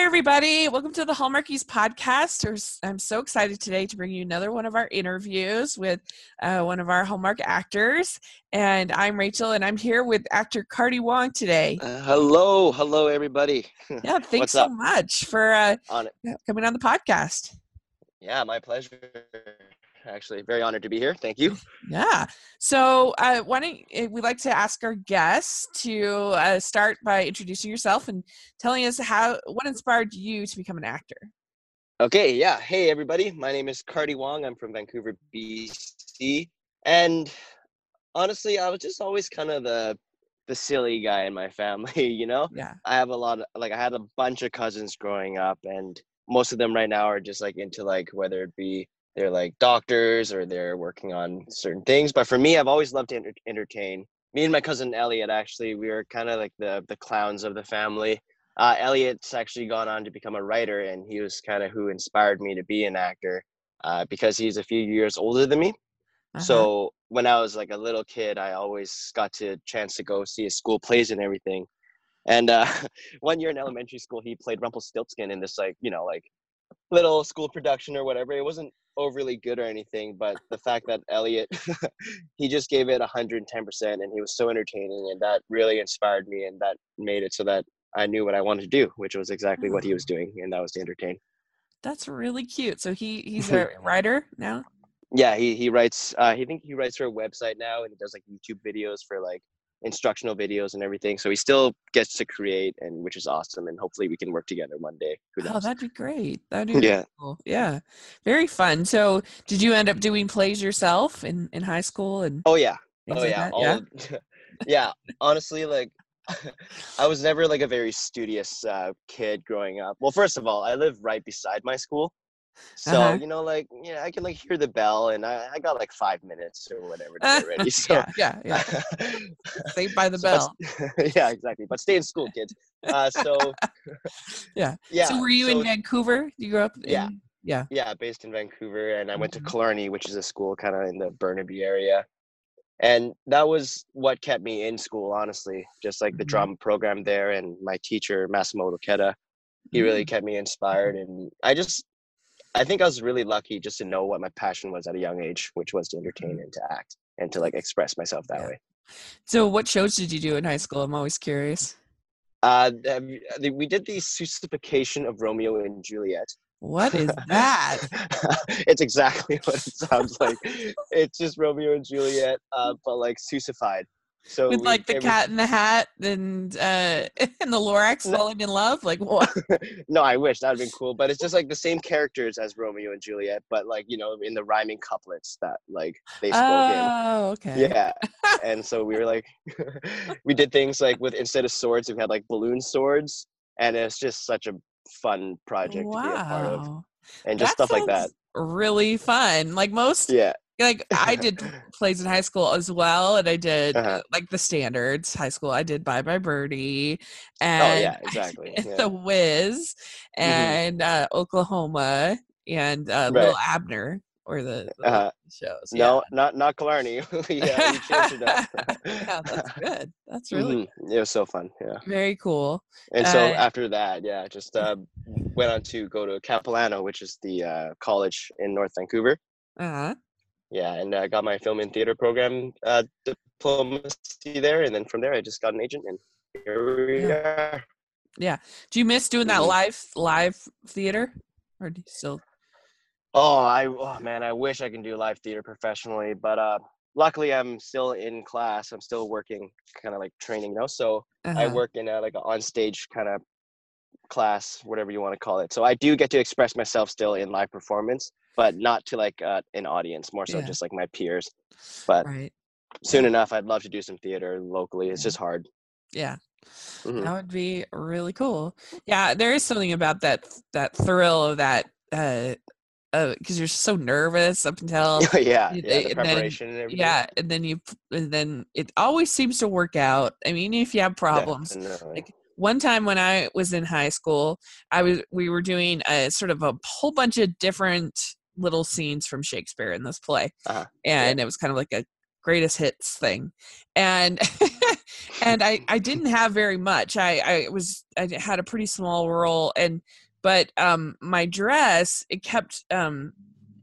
Hi, everybody. Welcome to the Hallmarkies podcast. I'm so excited today to bring you another one of our interviews with uh, one of our Hallmark actors. And I'm Rachel, and I'm here with actor Cardi Wong today. Uh, hello. Hello, everybody. Yeah, thanks so much for uh, on coming on the podcast. Yeah, my pleasure actually very honored to be here. Thank you. Yeah. So uh, why don't we like to ask our guests to uh, start by introducing yourself and telling us how what inspired you to become an actor? Okay yeah. Hey everybody. My name is cardi wong. I'm from vancouver bc and honestly i was just always kind of the the silly guy in my family you know? Yeah. I have a lot of like i had a bunch of cousins growing up and most of them right now are just like into like whether it be they're like doctors or they're working on certain things. But for me, I've always loved to enter- entertain. Me and my cousin Elliot, actually, we were kind of like the the clowns of the family. Uh, Elliot's actually gone on to become a writer, and he was kind of who inspired me to be an actor uh, because he's a few years older than me. Uh-huh. So when I was like a little kid, I always got to chance to go see his school plays and everything. And uh, one year in elementary school, he played Rumpelstiltskin in this like you know like little school production or whatever. It wasn't overly good or anything, but the fact that Elliot, he just gave it 110% and he was so entertaining and that really inspired me and that made it so that I knew what I wanted to do, which was exactly what he was doing, and that was to entertain. That's really cute. So he he's a writer now. Yeah, he he writes. Uh, he think he writes for a website now, and he does like YouTube videos for like instructional videos and everything. So he still gets to create, and which is awesome. And hopefully we can work together one day. Oh, that'd be great. That'd be yeah, cool. yeah, very fun. So did you end up doing plays yourself in in high school? And oh yeah, oh like yeah, All, yeah. yeah. Honestly, like I was never like a very studious uh, kid growing up. Well, first of all, I live right beside my school, so uh-huh. you know, like yeah, I can like hear the bell, and I, I got like five minutes or whatever to get ready. So yeah, yeah, yeah. Stay by the bell. But, yeah, exactly. But stay in school, kids. Uh, so yeah, yeah. So were you so, in Vancouver? You grew up? In, yeah, yeah, yeah. Based in Vancouver, and I went mm-hmm. to Killarney, which is a school kind of in the Burnaby area. And that was what kept me in school, honestly. Just like the mm-hmm. drama program there, and my teacher Massimo Okeda, he really mm-hmm. kept me inspired. And I just I think I was really lucky just to know what my passion was at a young age, which was to entertain mm-hmm. and to act and to like express myself that yeah. way. So, what shows did you do in high school? I'm always curious. Uh, we did the Seussification of Romeo and Juliet. What is that? it's exactly what it sounds like. it's just Romeo and Juliet, uh, but like Seussified. So with like the cat in the hat and uh and the Lorax no. falling in love, like what? no, I wish that'd been cool. But it's just like the same characters as Romeo and Juliet, but like you know in the rhyming couplets that like they spoke in. oh, in. okay. Yeah, and so we were like, we did things like with instead of swords, we had like balloon swords, and it's just such a fun project wow. to be a part of, and just that stuff like that. Really fun. Like most yeah like I did plays in high school as well, and I did uh-huh. like the standards high school. I did Bye Bye Birdie, and oh yeah, exactly. Yeah. The Wiz, mm-hmm. and mm-hmm. uh, Oklahoma, and uh, right. Little Abner, or the, the uh, shows. Yeah. No, not not Killarney. yeah, you changed it up. yeah, that's good. That's really mm-hmm. it was so fun. Yeah, very cool. And so uh, after that, yeah, just uh, went on to go to Capilano, which is the uh, college in North Vancouver. Uh huh yeah, and I got my film and theater program uh, diplomacy there, and then from there I just got an agent, and here we yeah. are. Yeah. Do you miss doing that mm-hmm. live live theater, or do you still? Oh, I oh man, I wish I can do live theater professionally, but uh, luckily I'm still in class. I'm still working, kind of like training, you know. So uh-huh. I work in a like an on stage kind of class, whatever you want to call it. So I do get to express myself still in live performance but not to like uh, an audience, more so yeah. just like my peers. But right. soon enough, I'd love to do some theater locally. It's yeah. just hard. Yeah. Mm-hmm. That would be really cool. Yeah, there is something about that that thrill of that uh because uh, you're so nervous up until yeah, yeah the preparation then, and everything. yeah and then you and then it always seems to work out i mean if you have problems Definitely. like one time when i was in high school i was we were doing a sort of a whole bunch of different little scenes from Shakespeare in this play, uh-huh. and yeah. it was kind of like a greatest hits thing, and and I I didn't have very much. I I was I had a pretty small role, and but um my dress it kept um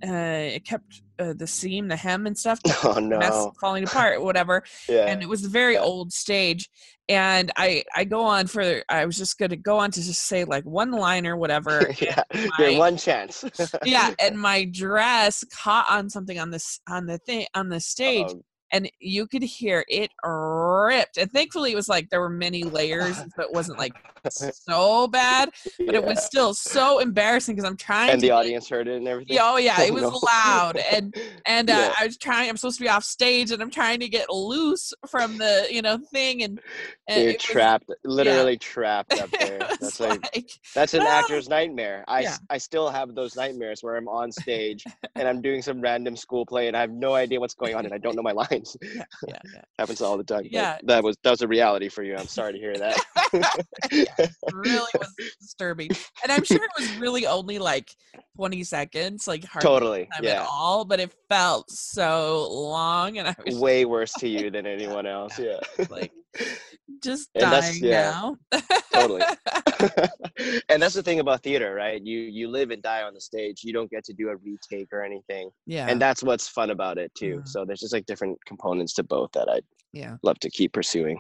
uh it kept uh, the seam, the hem, and stuff Oh mess falling apart, whatever Yeah. and it was a very Yeah. old stage and i i go on for i was just going to go on to just say like one liner whatever yeah. my- Your one chance. yeah and my dress caught on something on this on the thing on the stage Um, and you could hear it ripped and thankfully it was like there were many layers so it wasn't like so bad but it was still so embarrassing because i'm trying and the audience heard it and everything. oh yeah, it was no. loud and and uh, Yeah. I was trying. I'm supposed to be off stage, and I'm trying to get loose from the you know thing, and, and You're it was- trapped, literally trapped up there. That's like like, that's an "Ah." actor's nightmare. I, Yeah. I still have those nightmares where I'm on stage and I'm doing some random school play and I have no idea what's going on and I don't know my lines. yeah, yeah, yeah. Happens all the time. Yeah. that was that was a reality for you. I'm sorry to hear that. It really was disturbing, and I'm sure it was really only like 20 seconds, like hardly totally. time Yeah. at all, but it felt so long, and I was Way worse to you than anyone else. Yeah. like just And dying yeah. now. Totally. and that's the thing about theater, right? You you live and die on the stage. You don't get to do a retake or anything. yeah, And that's what's fun about it too. Mhm. So there's just like different components to both that I'd yeah. love to keep pursuing.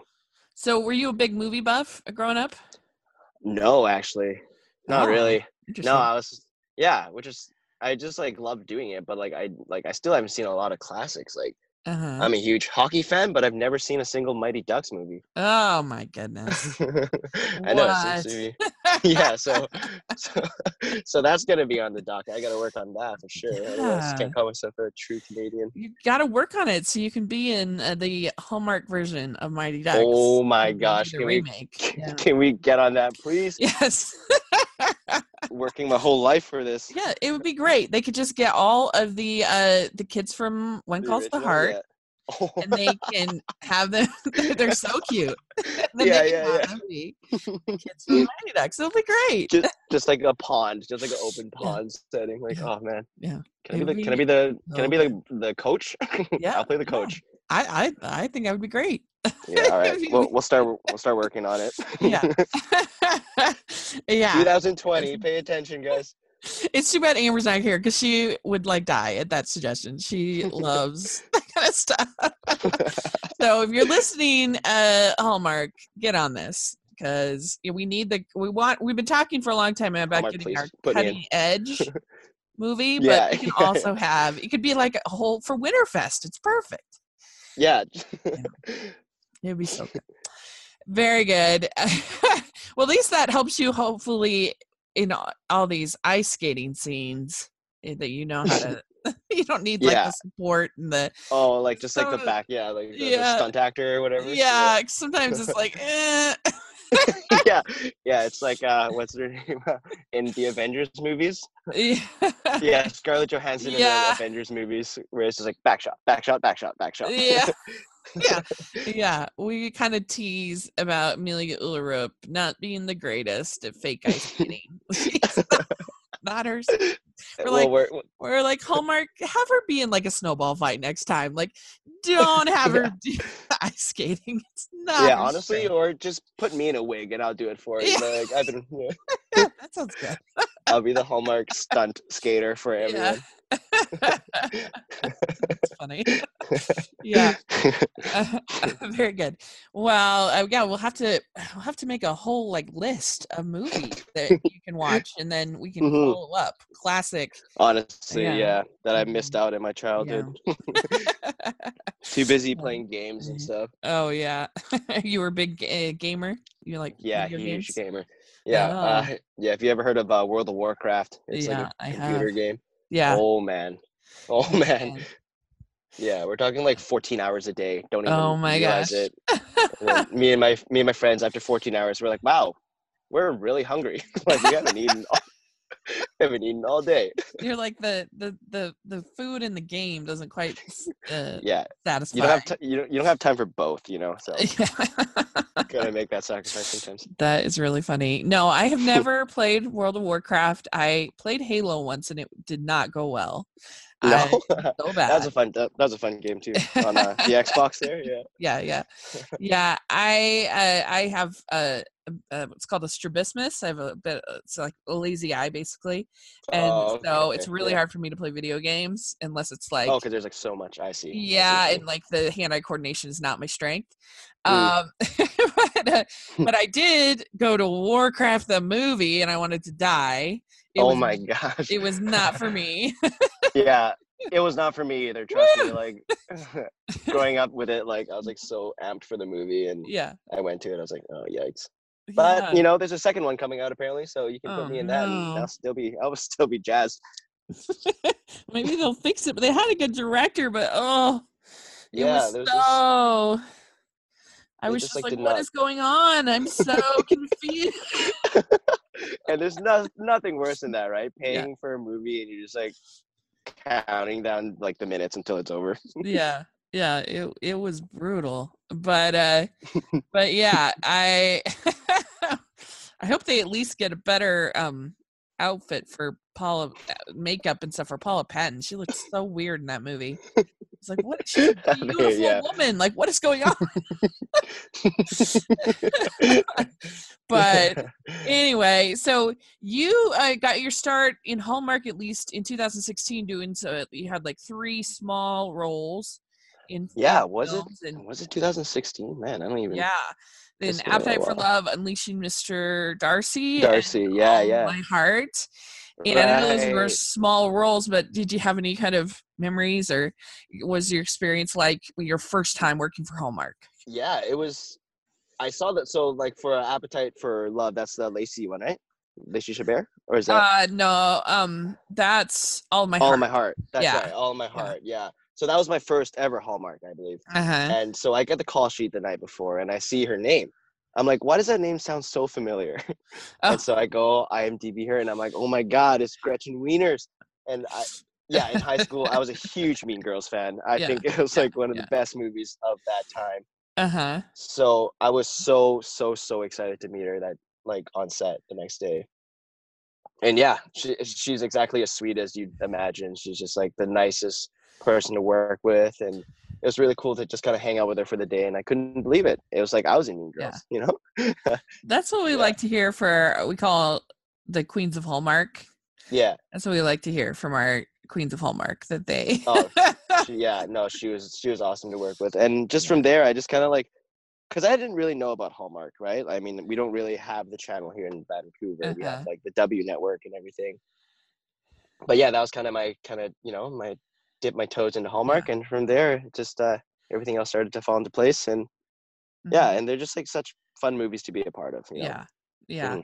So, were you a big movie buff uh, growing up? No, actually. Not Oh, really. No, I was yeah, which is I just like love doing it, but like I like I still haven't seen a lot of classics. Like uh-huh. I'm a huge hockey fan, but I've never seen a single Mighty Ducks movie. oh my goodness. I know seems. Yeah, so, so so that's gonna be on the dock. I gotta work on that for sure. Otherwise, Yeah. can't call myself a true Canadian. you got to work on it so you can be in uh, the Hallmark version of Mighty Ducks. Oh my gosh, can we remake. Yeah. can we get on that, please? Yes. Working my whole life for this. yeah, it would be great. They could just get all of the uh the kids from When The Calls the Heart yeah. Oh, and they can have them they're so cute. Yeah, they yeah, yeah. kids from Mighty Ducks. It'll be great. just just like a pond, just like an open Yeah. pond setting. Like, Yeah. oh man, Yeah. can I be the can I be the can I be the the coach? Yeah, I'll play the yeah. coach. I I I think that would be great. Yeah, all right. We'll we'll start we'll start working on it. Yeah. yeah. 2020. Pay attention, guys. It's too bad Amber's not here because she would like die at that suggestion. She loves that kind of stuff. so if you're listening, uh, Hallmark, get on this because we need the we want. We've been talking for a long time about Hallmark, getting our put me in. cutting edge movie, Yeah, but we can yeah. also have it could be like a whole for Winterfest. It's perfect. Yeah. It'd be so good. Very good. well, at least that helps you hopefully in all- all these ice skating scenes eh, that you know how to. you don't need like Yeah. the support and the oh, like just like the back, yeah, like the, the stunt actor or whatever. yeah. Sometimes it's like, eh. yeah, yeah. It's like uh, what's her name in the Avengers movies? yeah. Yeah, Scarlett Johansson in the Avengers movies, where it's just like back shot, back shot, back shot, back shot. Yeah. yeah, yeah. We kind of tease about Amelia Ullerup not being the greatest at fake ice skating. Not, not her. We're well, like, we're, We're like Hallmark, have her be in like a snowball fight next time. Like, don't have her do ice skating. It's not. yeah, honestly, or just put me in a wig and I'll do it for you. Yeah. Like I've been, yeah, that sounds good. I'll be the Hallmark stunt skater for everyone. Yeah. That's funny. yeah. very good. Well, uh, yeah, we'll have to we'll have to make a whole like list of movies that you can watch, and then we can Mhm. follow up. Classic. Honestly, Yeah. yeah. that I missed out in my childhood. Too busy playing games and Mhm. stuff. oh yeah, you were a big ga- gamer. You're like Yeah, huge games? gamer. Yeah, Oh. uh, yeah. If you ever heard of uh, World of Warcraft, it's Yeah, like a computer game. Yeah. Oh man, oh man. man. Yeah, we're talking like 14 hours a day. Don't even Oh my realize gosh. it. Me and my me and my friends after 14 hours, we're like, wow, we're really hungry. like we haven't eaten, all, haven't eaten all day. You're like the the the the food in the game doesn't quite uh, Yeah, satisfy. you don't have t- you don't you don't have time for both, you know. So Yeah. gotta make that sacrifice sometimes. that is really funny. No, I have never played World of Warcraft. I played Halo once and it did not go well. No, so that bad. was a fun. That, was a fun game too on uh, the Xbox there. Yeah. yeah, yeah, yeah. I uh, I have uh, uh, what's called a strabismus. I have a bit. uh, It's like a lazy eye, basically, and Oh, okay, so it's really yeah. hard for me to play video games unless it's like Oh, because there's like so much. I see. I see yeah, and like the hand-eye coordination is not my strength. Mm. Um, but, uh, but I did go to Warcraft the movie, and I wanted to die. It oh was, my gosh. It was not for me. Yeah, it was not for me either. Trust me. Like growing up with it, like I was like so amped for the movie, and yeah, I went to it. I was like, oh yikes. But yeah. you know, there's a second one coming out apparently, so you can Oh, put me in that, and. I'll still be, I will still be jazzed. maybe they'll fix it. But they had a good director, but oh, it Yeah, was so. this- I was just, just like, like, "What not- is going on? I'm so confused." and there's no, nothing worse than that, right? Yeah. Paying for a movie and you're just like counting down like the minutes until it's over. yeah yeah it it was brutal but uh but yeah i i hope they at least get a better um outfit for paula uh, makeup and stuff for paula patton she looks so weird in that movie it's like what she's a beautiful Yeah. woman like what is going on but anyway so you uh, got your start in hallmark at least in 2016 doing so you had like three small roles in yeah, was it and was it 2016? Man, I don't even. yeah then appetite for love unleashing mr darcy and Darcy, yeah, yeah. my heart and i know those were small roles but did you have any kind of memories or was your experience like your first time working for hallmark Yeah, it was. I saw that. So, like for Appetite for Love, that's the Lacey one, right? Lacey Chabert, or is that uh no um that's all my All heart in My Heart? That's Yeah. right, All My Heart. Yeah. So that was my first ever Hallmark, I believe. uh-huh And so I get the call sheet the night before, and I see her name. I'm like, why does that name sound so familiar? Oh. And so I go IMDb her, and I'm like, oh my god, it's Gretchen Wieners. And I, yeah, in high school, I was a huge Mean Girls fan. I Yeah, think it was like one of yeah. the best movies of that time. uh-huh So I was so so so excited to meet her that like on set the next day. And yeah, she she's exactly as sweet as you'd imagine. She's just like the nicest person to work with, and it was really cool to just kind of hang out with her for the day. And I couldn't believe it. It was like I was in Mean Yeah. You know? That's what we Yeah. like to hear for we call the Queens of Hallmark. Yeah. That's what we like to hear from our Queens of Hallmark that they Oh, She, yeah. No, she was she was awesome to work with, and just from there, I just kind of like. Because I didn't really know about Hallmark, right? I mean, we don't really have the channel here in Vancouver. We Uh-huh. have like the W Network and everything. but yeah, that was kind of my kind of you know my dip my toes into Hallmark, and from there, just uh, everything else started to fall into place. And yeah, Mhm. and they're just like such fun movies to be a part of. You know? yeah yeah Mhm.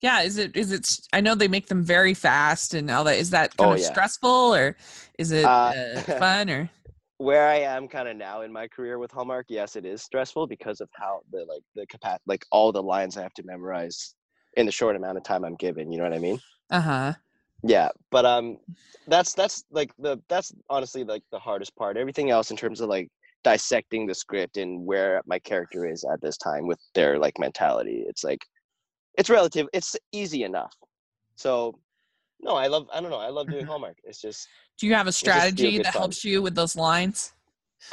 yeah is it is it I know they make them very fast and all that is that kind Oh, of yeah. stressful or is it Uh, uh, fun or Where I am kind of now in my career with Hallmark, yes, it is stressful because of how the like the capacity, like all the lines I have to memorize in the short amount of time I'm given. You know what I mean? uh-huh Yeah, but um, that's that's like the that's honestly like the hardest part. Everything else in terms of like dissecting the script and where my character is at this time with their like mentality, it's like it's relative. It's easy enough. So, no, I love. I don't know. I love doing homework It's just do you have a strategy that fun. helps you with those lines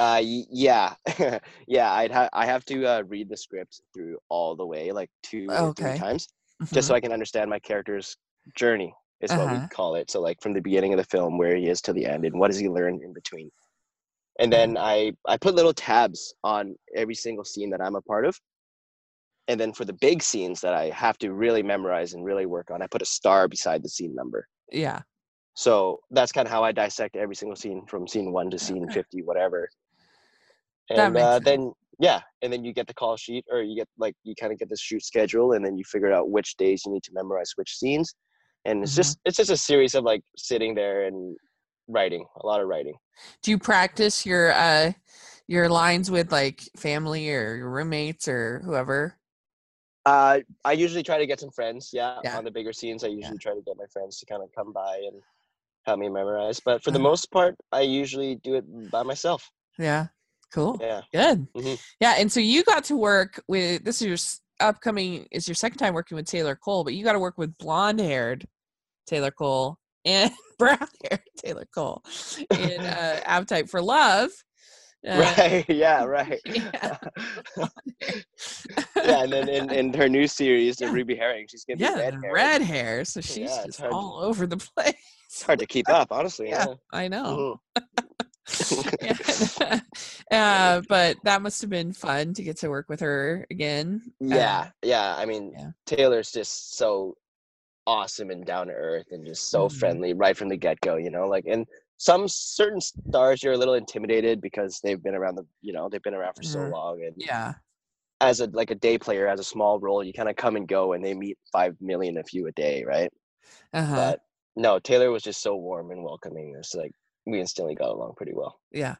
uh y- yeah yeah i'd have i have to uh read the script through all the way like two or three Okay. times Mhm. just so i can understand my character's journey is what Uh-huh. we call it so like from the beginning of the film where he is to the end and what does he learn in between and then i i put little tabs on every single scene that i'm a part of and then for the big scenes that i have to really memorize and really work on i put a star beside the scene number yeah so that's kind of how I dissect every single scene from scene one to scene Okay. 50, whatever. That And makes uh, then, yeah, and then you get the call sheet or you get like, you kind of get the shoot schedule and then you figure out which days you need to memorize which scenes. And it's Mhm. just, it's just a series of like sitting there and writing, a lot of writing. do you practice your uh your lines with like family or your roommates or whoever Uh, I usually try to get some friends. Yeah, Yeah. on the bigger scenes, I usually try to get my friends to kind of come by and help me memorize. But for the Uh-huh. most part, I usually do it by myself. yeah cool Yeah. Good. Mhm. Yeah, and so you got to work with this is your upcoming is your second time working with Taylor Cole, but you got to work with blonde haired Taylor Cole and brown hair Taylor Cole in uh, Appetite for Love. Uh, right. Yeah. Right. Yeah. yeah. And then in, in her new series, the Yeah. Ruby Herring, she's gonna be yeah, red hair. red hair. So she's Yeah, just hard to- all over the place. It's hard to keep up, honestly. Yeah, Yeah. I know. Uh, but that must have been fun to get to work with her again. Uh, Yeah, yeah. I mean, yeah. Taylor's just so awesome and down to earth and just so Mhm. friendly right from the get go. You know, like and some certain stars you're a little intimidated because they've been around the you know they've been around for so Mhm. long and yeah. as a like a day player as a small role you kind of come and go and they meet five million of you a day right Uh-huh. but no taylor was just so warm and welcoming it's like we instantly got along pretty well yeah.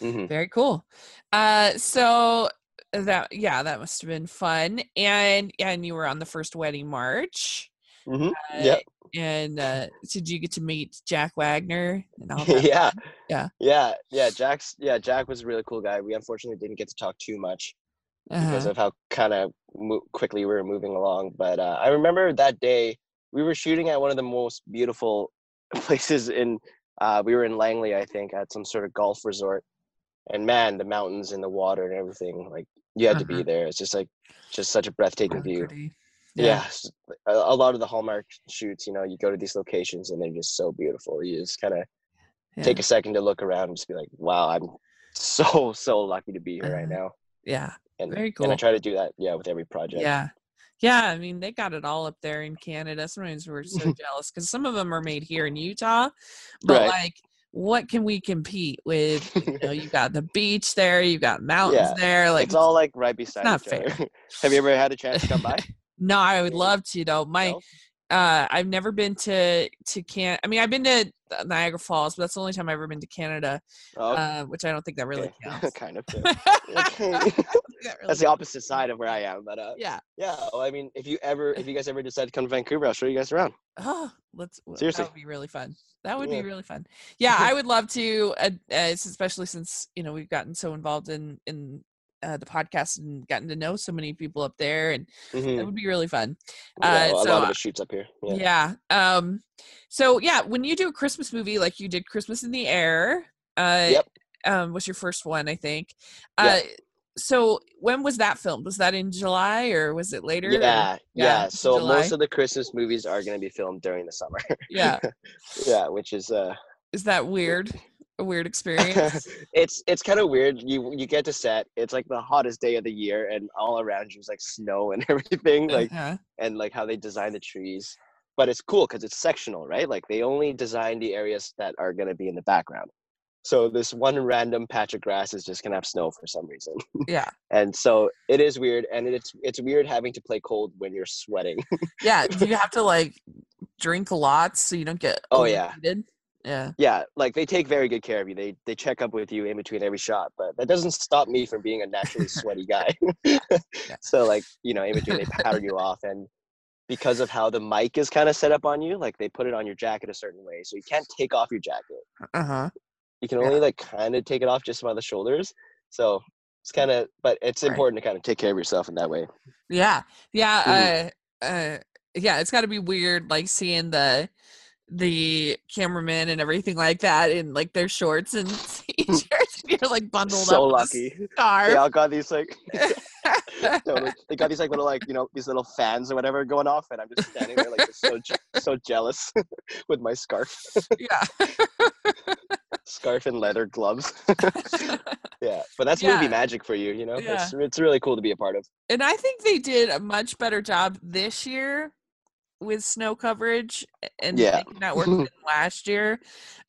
hmm Very cool. Uh so that yeah, that must have been fun. And and you were on the first wedding march. hmm Uh, Yep. And uh did you get to meet Jack Wagner and all that? yeah Yeah. yeah yeah jack's yeah jack was a really cool guy we unfortunately didn't get to talk too much because Uh-huh. of how kind of mo- quickly we were moving along. But uh, I remember that day we were shooting at one of the most beautiful places in. Uh, we were in Langley, I think, at some sort of golf resort, and man, the mountains and the water and everything. Like you had to Uh-huh. be there. It's just like just such a breathtaking Really view. pretty. Yeah, a lot of the Hallmark shoots, you know, you go to these locations and they're just so beautiful. You just kind of Yeah. take a second to look around and just be like, "Wow, I'm so so lucky to be here right Uh-huh. now." yeah. And Very cool. and I try to do that, yeah, with every project. Yeah. Yeah, I mean they got it all up there in Canada. Sometimes we're so jealous because some of them are made here in Utah, but Right. like, what can we compete with? You know, you got the beach there, you got mountains Yeah, there. Like, it's all like right beside not each other. Have you ever had a chance to come by? no, I would love to though. My, No? uh, I've never been to to Can. I mean, I've been to Niagara Falls, but that's the only time I've ever been to Canada. Oh, Uh, which I don't think that really okay. counts. kind of. yeah. I don't think that really That's the opposite side of where I am, but uh, Yeah. yeah. Well, I mean, if you ever, if you guys ever decide to come to Vancouver, I'll show you guys around. Oh, let's. Seriously. That would be really fun. That would Yeah. be really fun. Yeah, I would love to, uh, uh, especially since you know we've gotten so involved in in uh, the podcast and gotten to know so many people up there, and Mhm. that would be really fun. Yeah, Uh, well, a so, lot of it shoots up here. Yeah. Yeah. Um. So yeah, when you do a Christmas movie like you did Christmas in the Air, uh, Yep. um, was your first one, I think. Yeah. Uh, so when was that filmed? Was that in July or was it later? Yeah, yeah. Yeah, So July. most of the Christmas movies are going to be filmed during the summer. Yeah. yeah, which is uh, Is that weird? A weird experience? it's it's kind of weird. You you get to set. It's like the hottest day of the year, and all around you is like snow and everything. Like Uh-huh. and like how they design the trees. But it's cool because it's sectional, right? Like they only design the areas that are going to be in the background. So this one random patch of grass is just to have snow for some reason. Yeah. And so it is weird and it's it's weird having to play cold when you're sweating. Yeah. Do you have to like drink a lot so you don't get Oh, yeah. overheated? Yeah. yeah, like they take very good care of you. They they check up with you in between every shot, but that doesn't stop me from being a naturally sweaty guy. So like, you know, in between they powder you off and because of how the mic is kind of set up on you, like they put it on your jacket a certain way. So you can't take off your jacket. Uh-huh. You can Yeah. only like kind of take it off just by the shoulders so it's kind of but it's Right. important to kind of take care of yourself in that way Yeah. Yeah. Mhm. Uh uh yeah, it's gotta be weird like seeing the the cameraman and everything like that in like their shorts and t-shirts and you're like bundled so up lucky scarf. they all got these like totally. they got these like little like you know these little fans or whatever going off and i'm just standing there like so so jealous with my scarf yeah. Scarf and leather gloves yeah but that's Yeah. movie magic for you you know Yeah. it's, it's really cool to be a part of and I think they did a much better job this year with snow coverage and Yeah. making that work than last year.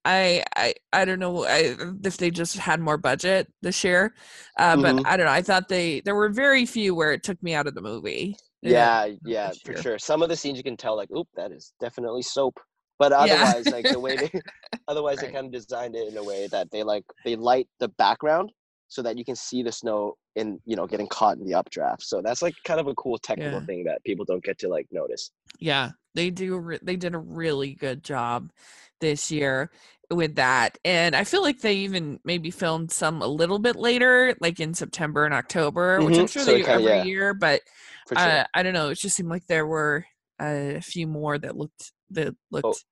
I I I don't know I, if they just had more budget this year, uh, Mhm. but I don't know. I thought they there were very few where it took me out of the movie. Yeah, yeah, for sure. Some of the scenes you can tell, like, oop, that is definitely soap. But Yeah. otherwise, like the way they, otherwise they kind of designed it in a way that they like they light the background so that you can see the snow in you know getting caught in the updraft. So that's like kind of a cool technical Yeah. thing that people don't get to like notice. Yeah, they do. re- They did a really good job this year with that, and I feel like they even maybe filmed some a little bit later, like in September and October, which I'm Mhm, sure so they do kinda- every yeah. year. But sure. uh, I don't know. It just seemed like there were a few more that looked that looked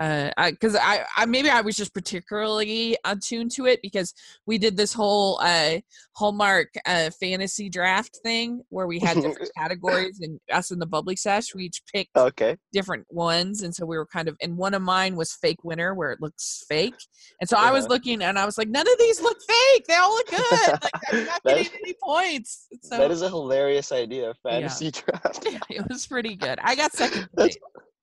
uh because I, I maybe i was just particularly attuned to it because we did this whole uh hallmark uh fantasy draft thing where we had different categories and us in the bubbly sesh we each picked Okay. different ones and so we were kind of and one of mine was fake winner where it looks fake and so i was Uh-huh. looking and i was like none of these look fake they all look good like i'm not getting any points so that is a hilarious idea. Fantasy draft. it was pretty good i got second place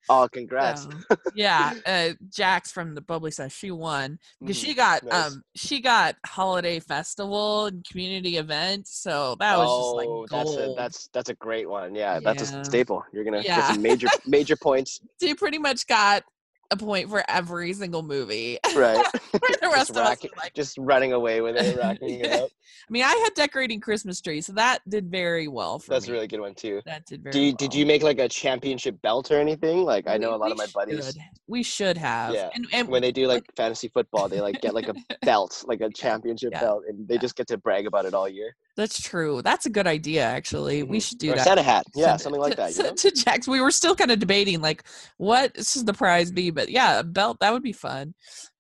Oh, congrats. so, yeah, uh, Jax from the Bubbly Side, she won because Mhm, she got nice. um she got holiday festival and community event, so that was oh, just like that's a gold. that's that's a great one. Yeah, that's a staple. You're gonna Yeah. get some major major points, She pretty much got a point for every single movie. right? the rest just, of rack- were like, just running away with it, racking it up. I mean, I had decorating Christmas trees, so that did very well for That's me. a really good one too. that did very. Do you, well. did you make like a championship belt or anything? Like I know We- a lot of my buddies should. We should have. Yeah, And, and when they do like fantasy football, they like get like a belt, like a championship Yeah, belt, and they yeah. just get to brag about it all year. That's true. That's a good idea, actually. We Mhm. should do or that. Santa hat, yeah, send something like to, that. You know? to Jax. We were still kind of debating, like, what should the prize be? But yeah, a belt that would be fun.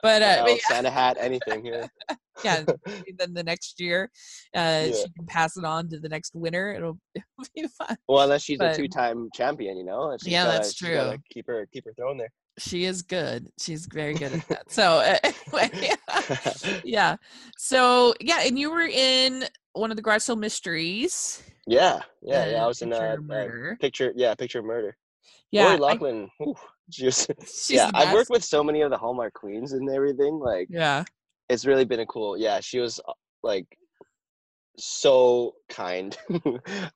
But uh, Well, but Santa hat, anything here. yeah, then the next year, uh, Yeah. she can pass it on to the next winner. It'll, it'll be fun. Well, unless she's But- a two-time champion, you know. she's Yeah, gotta- that's true. Keep her, keep her throwing there. She is good. She's very good at that. So uh, anyway, yeah. So yeah, and you were in one of the Garage Sale Mysteries. yeah, yeah, yeah. uh, I was in a, of uh picture. Yeah, picture of murder. Yeah, Lori I- Loughlin. she was, yeah, I've worked with so many of the Hallmark queens and everything. Like, Yeah, it's really been a cool. Yeah, she was uh, like so kind.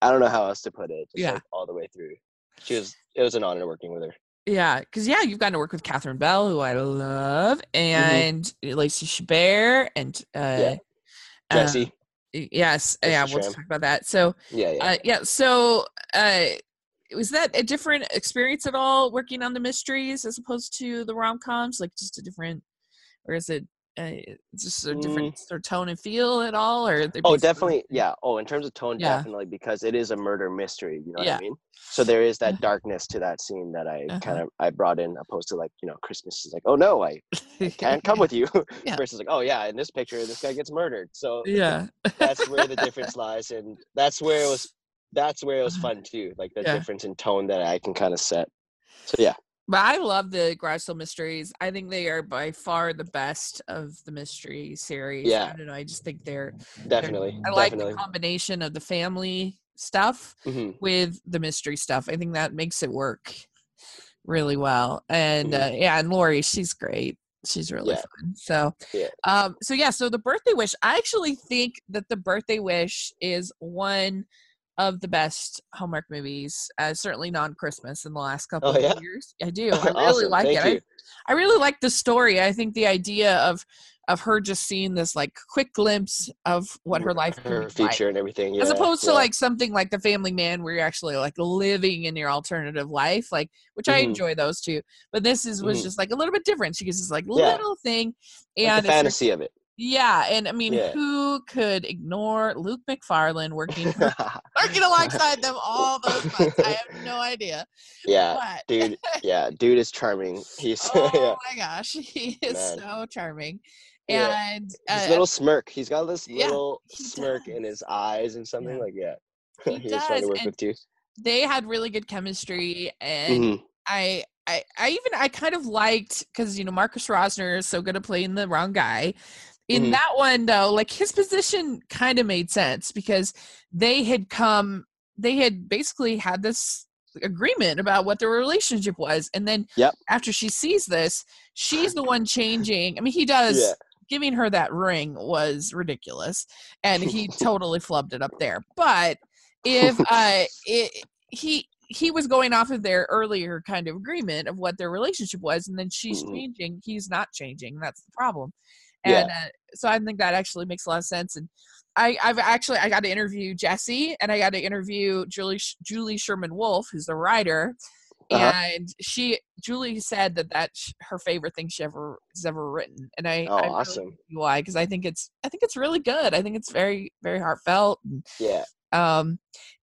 I don't know how else to put it. Just, Yeah. like, all the way through. She was. It was an honor working with her. yeah, because yeah, you've gotten to work with Catherine Bell, who I love, Mm-hmm. and Lacey Chabert, and uh, uh, Jesse. Yes, yeah, we'll talk about that. So yeah, yeah. uh, yeah, so uh, was that a different experience at all working on the mysteries as opposed to the rom coms? Like just a different, or is it uh, just a different sort of tone and feel at all? Or they're Mm. Oh, definitely. Yeah. Oh, in terms of tone, Yeah. definitely because it is a murder mystery. You know what I mean? So there is that Uh-huh. darkness to that scene that I Uh-huh. kind of I brought in, opposed to like you know Christmas is like, oh no, I can't come with you. Yeah. Versus like, oh yeah, in this picture, this guy gets murdered. So yeah, that's where the difference lies, and that's where it was. That's where it was fun too, like the Uh-huh. Yeah. difference in tone that I can kind of set. So yeah, But I love the Garage mysteries. I think they are by far the best of the mystery series. Yeah. I don't know. I just think they're. they're- definitely, I like definitely. the combination of the family stuff hmm with the mystery stuff. I think that makes it work really well. And Mhm. uh, yeah, and Lori, she's great. She's really Yeah. fun. So, Yeah. um, so yeah, so the birthday wish. I actually think that the birthday wish is one of the best Hallmark movies. Uh, certainly non-Christmas in the last couple Oh, of yeah? years. I do. I really Awesome, like thank it. I. I really like the story. I think the idea of of her just seeing this like quick glimpse of what her life her be like feature and everything. as yeah, opposed to like something like the family man where you're actually like living in your alternative life like which i Mhm. enjoy those too but this is was Mhm. just like a little bit different she gets this like Yeah. little thing Like and the it's fantasy of it. Yeah and i mean Yeah. who could ignore luke macfarlane working working alongside them all those months i have no idea yeah, but dude. Yeah, dude is charming. He's oh yeah. my gosh he is Man. so charming Yeah. and His uh, little smirk. He's got this little smirk in his eyes and something like yeah. He he does, to work and with they had really good chemistry and Mhm. I, I, I even I kind of liked because you know Marcus Rosner is so good at playing the wrong guy. In Mhm. that one though, like his position kind of made sense because they had come, they had basically had this agreement about what their relationship was, and then Yep. after she sees this, she's the one changing. I mean, he does. Yeah. Giving her that ring was ridiculous, and he totally flubbed it up there. But if uh, it, he he was going off of their earlier kind of agreement of what their relationship was, and then she's Mhm. changing. He's not changing. That's the problem. And uh, so I think that actually makes a lot of sense. And I, I've actually I got to interview Jesse, and I got to interview Julie Julie Sherman Wolfe, who's the writer. Uh-huh. And she, Julie, said that that's her favorite thing she ever has ever written, and I, Oh, I awesome. see why because I think it's I think it's really good. I think it's very very heartfelt. And, Yeah. Um,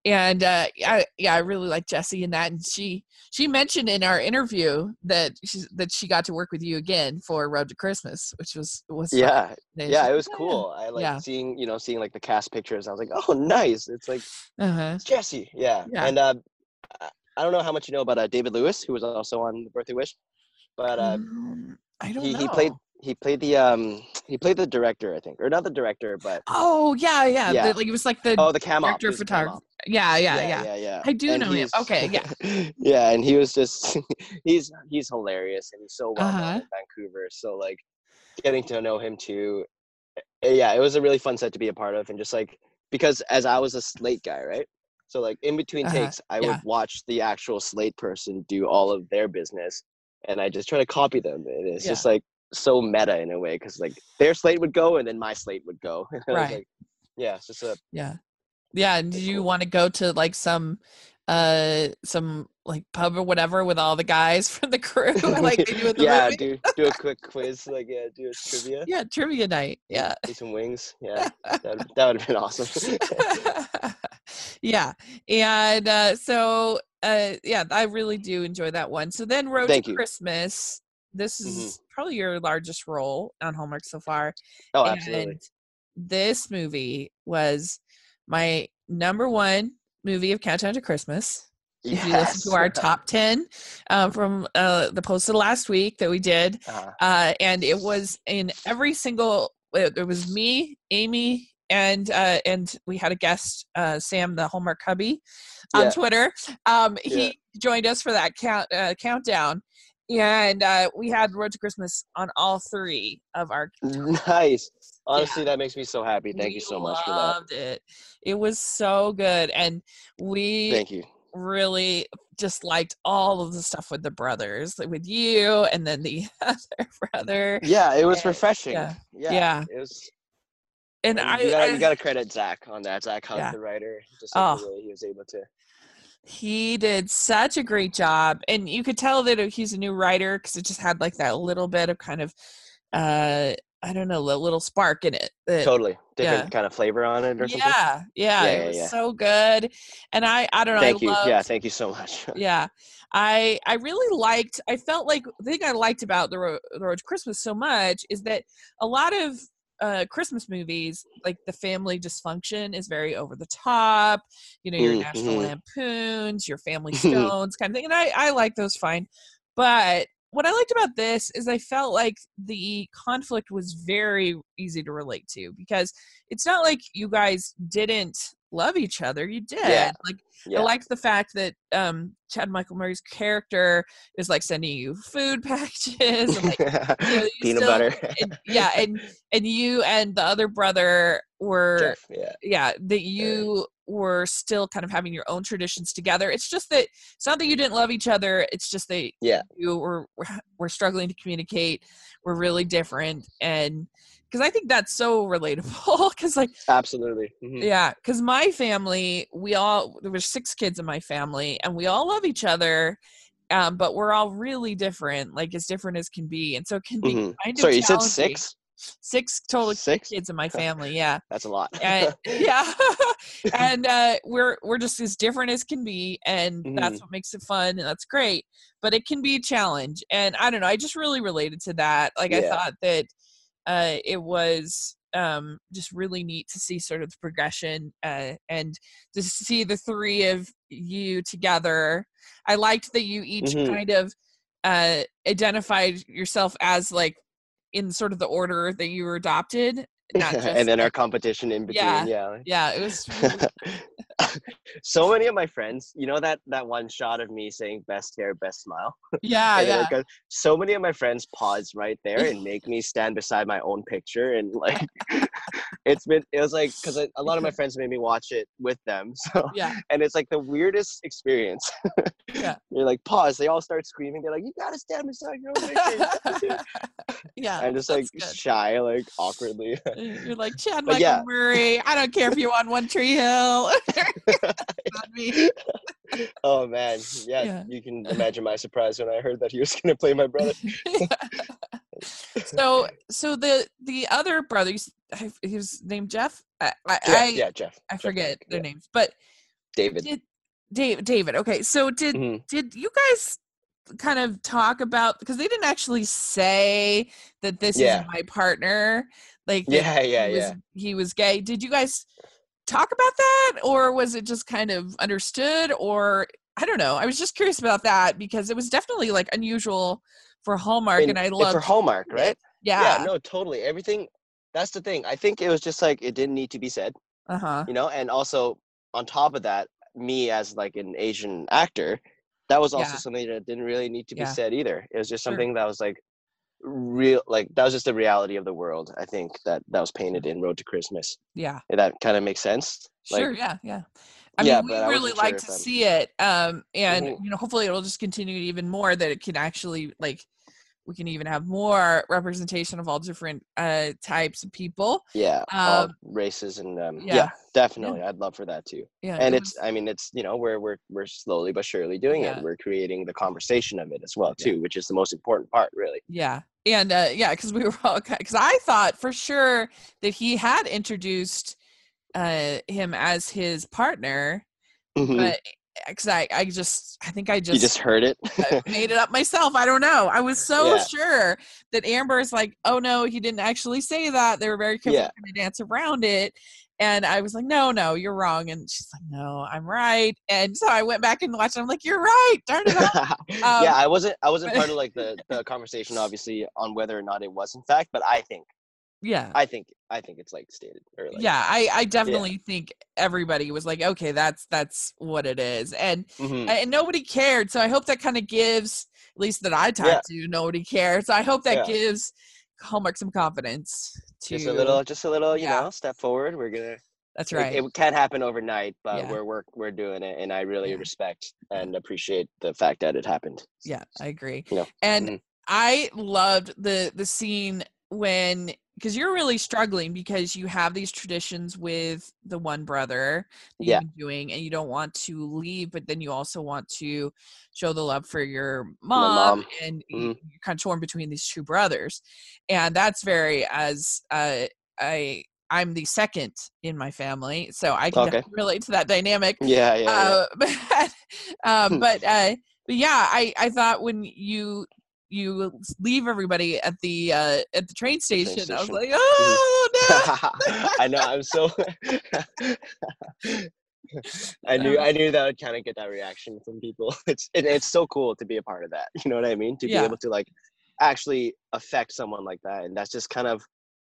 and uh, I, yeah, I really like Jesse in that. And she she mentioned in our interview that she, that she got to work with you again for Road to Christmas, which was was. Yeah, yeah, it was cool. I like Yeah. seeing you know seeing like the cast pictures. I was like, oh, nice. It's like Uh-huh. it's Jesse. Yeah, Yeah. and uh, I- don't know how much you know about uh, David Lewis, who was also on The Birthday Wish, but uh, Um, I don't he, know. he played he played the um he played the director, I think, or not the director, but Oh yeah, yeah. Yeah. The, like it was like the oh, the cam op. director of photography. op. Yeah, yeah, yeah. yeah, yeah. I do And know him. Okay, yeah. yeah, and he was just he's he's hilarious and he's so well Uh-huh. known in Vancouver. So like getting to know him too. eh, Yeah, it was a really fun set to be a part of, and just like because as I was a slate guy, right? So like in between Uh-huh, takes, I yeah. would watch the actual slate person do all of their business, and I just try to copy them. And it's just like so meta in a way because like their slate would go and then my slate would go. And I was Right. like, yeah, it's just a Yeah. Yeah. And did you cool. want to go to like some uh some like pub or whatever with all the guys from the crew like they do in the yeah, movie? do do a quick quiz, like yeah, do a trivia, Yeah, trivia night. Yeah. do some wings. Yeah, that that would have been awesome. yeah. And uh so uh yeah, I really do enjoy that one. So then Road Thank to you. Christmas. This Mhm. is probably your largest role on Hallmark so far. oh, absolutely. And this movie was my number one movie of Countdown to Christmas. If you listen to our top 10 um, from uh, the of last week that we did, Uh, uh, and it was in every single, it, it was me, Amy, and uh, and we had a guest, uh, Sam, the Hallmark hubby, on Yeah. Twitter. Um, he Yeah. joined us for that count uh, countdown, and uh, we had Road to Christmas on all three of our nice. Honestly, that makes me so happy. Thank we you so much for that. I loved it. It was so good, and we Thank you. really just liked all of the stuff with the brothers, with you, and then the other brother. Yeah, it was and- refreshing. yeah, Yeah, yeah. it was. And and I, you gotta, I- you gotta credit Zach on that. Zach Hunt, Yeah. the writer, just like the Oh. way he was able to. He did such a great job, and you could tell that he's a new writer because it just had like that little bit of kind of, uh, I don't know, a little spark in it. that- Totally different yeah. kind of flavor on it or something. yeah, yeah, Yeah, yeah, yeah. so good, and I, I don't know, Thank I you. loved, Yeah, thank you so much. yeah i i really liked i felt like the thing i liked about the, Ro- the road to christmas so much is that a lot of uh christmas movies like the family dysfunction is very over the top you know your Mm, national mhm. lampoons your family stones kind of thing and i i like those fine but what i liked about this is i felt like the conflict was very easy to relate to because it's not like you guys didn't love each other you did Yeah. like Yeah. I liked the fact that um, Chad Michael Murray's character is like sending you food packages, and, like, you Peanut still- butter. and, yeah, and and you and the other brother were Jeff, yeah. yeah that you were still kind of having your own traditions together. It's just that it's not that you didn't love each other. It's just that Yeah. you were were- were struggling to communicate. We're really different, and because I think that's so relatable. Because like Absolutely. Mhm. yeah, because my family, we all there were six kids in my family, and we all love each other, um, but we're all really different, like as different as can be, and so it can be Mhm. kind of Sorry, you said six? Six total Six? kids in my family, yeah, That's a lot. and yeah, and uh, we're we're just as different as can be, and that's Mhm. what makes it fun, and that's great. But it can be a challenge, and I don't know. I just really related to that. Like I thought that uh, it was um, just really neat to see sort of the progression uh, and to see the three of you together. I liked that you each Mhm. kind of uh, identified yourself as like in sort of the order that you were adopted. And then our competition in between. Yeah. Yeah. yeah, it was so many of my friends, you know that that one shot of me saying best hair, best smile. yeah, yeah. so many of my friends pause right there and make me stand beside my own picture and like it's been it was like because a lot of my friends made me watch it with them so Yeah. and it's like the weirdest experience Yeah. you're like pause they all start screaming they're like you gotta stand beside your own picture yeah. i'm just like good. shy like awkwardly You're like Chad Michael yeah. Murray. I don't care if you're on One Tree Hill. Oh man yeah, Yeah. you can imagine my surprise when i heard that he was gonna play my brother so so the the other he was named jeff i i, Jeff, I, yeah, Jeff. I forget Hank, their yeah. names but David. did Dave, david okay so did Mhm. did you guys kind of talk about because they didn't actually say that this Yeah. is my partner like Yeah, yeah, he was, yeah. he was gay did you guys talk about that or was it just kind of understood or i don't know i was just curious about that because it was definitely like unusual for hallmark and, i and love for Hallmark, right? yeah, yeah, no, totally. Everything. That's the thing. I think it was just like it didn't need to be said, uh-huh you know. And also on top of that, me as like an Asian actor, that was also Yeah. something that didn't really need to be Yeah. said either. It was just Sure. something that was like real, like that was just the reality of the world. I think that that was painted in Road to Christmas. yeah If that kind of makes sense. Like, sure yeah yeah i Yeah, mean we really like sure to I'm- see it um and Mhm. you know hopefully it'll just continue even more that it can actually like we can even have more representation of all different uh types of people Yeah, Um, races and um, yeah, yeah, definitely. I'd love for that too. yeah and it it's i mean it's you know we're we're we're slowly but surely doing Yeah. it we're creating the conversation of it as well Yeah. too which is the most important part really yeah and uh yeah because we were all because i thought for sure that he had introduced uh him as his partner Mhm. but because i i just i think i just you just heard it uh, made it up myself. I don't know. I was so Yeah. sure that Amber's like, oh no, he didn't actually say that. They were very careful Yeah. to dance around it. And I was like, no, no, you're wrong. And she's like, no, I'm right. And so I went back and watched. it. I'm like, you're right. Darn it. all." yeah um, i wasn't i wasn't part of like the the conversation obviously on whether or not it was in fact but i think yeah. i think i think it's like stated like yeah, I, I definitely think everybody was like, okay, that's that's what it is, and mhm. and nobody cared. So I hope that kind of gives, at least that I talked to, nobody cared. So I hope that Yeah. gives Hallmark some confidence. To just a little just a little you Yeah. know step forward we're gonna That's right. it, can't happen overnight but Yeah. we're we're we're doing it and i really Yeah. respect and appreciate the fact that it happened yeah i agree you know, and mhm. i loved the the scene when because you're really struggling because you have these traditions with the one brother that Yeah. you've been doing and you don't want to leave but then you also want to show the love for your mom, mom. and Mhm. you're kind of torn between these two brothers and that's very as uh i i'm the second in my family so i can Okay. relate to that dynamic yeah yeah, yeah. uh, but um, but uh, but yeah, I I thought when you you leave everybody at the uh, at the train station, I was like, oh no. I know. I'm so. I knew. Um, I knew that would kind of get that reaction from people. It's and it's so cool to be a part of that. You know what I mean? To Yeah. be able to like actually affect someone like that, and that's just kind of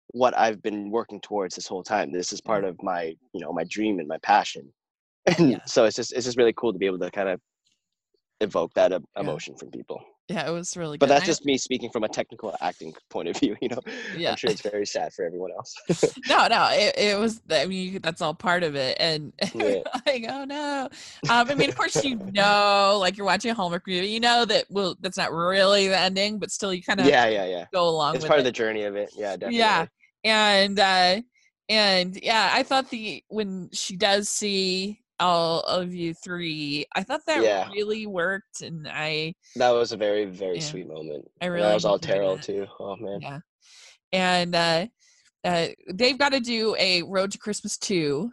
what I've been working towards this whole time. This is part of my, you know, my dream and my passion. And Yeah. so it's just it's just really cool to be able to kind of evoke that em- Yeah. emotion from people. Yeah, it was really But good. that's just me speaking from a technical acting point of view. You know, Yeah. I'm sure it's very sad for everyone else. no, no, it, it was. I mean, that's all part of it, and Yeah. like, oh no. Um, I mean, of course, you know, like you're watching a Hallmark movie, you know that well, that's not really the ending, but still, you kind of yeah, yeah, yeah. go along It's part it. of the journey of it. Yeah, definitely. Yeah. and uh and yeah i thought the when she does see all of you three i thought that Yeah. really worked and i That was a very, very Yeah. sweet moment. I really that was all Terrell that. too. Oh man. yeah and uh uh they've got to do a road to christmas 2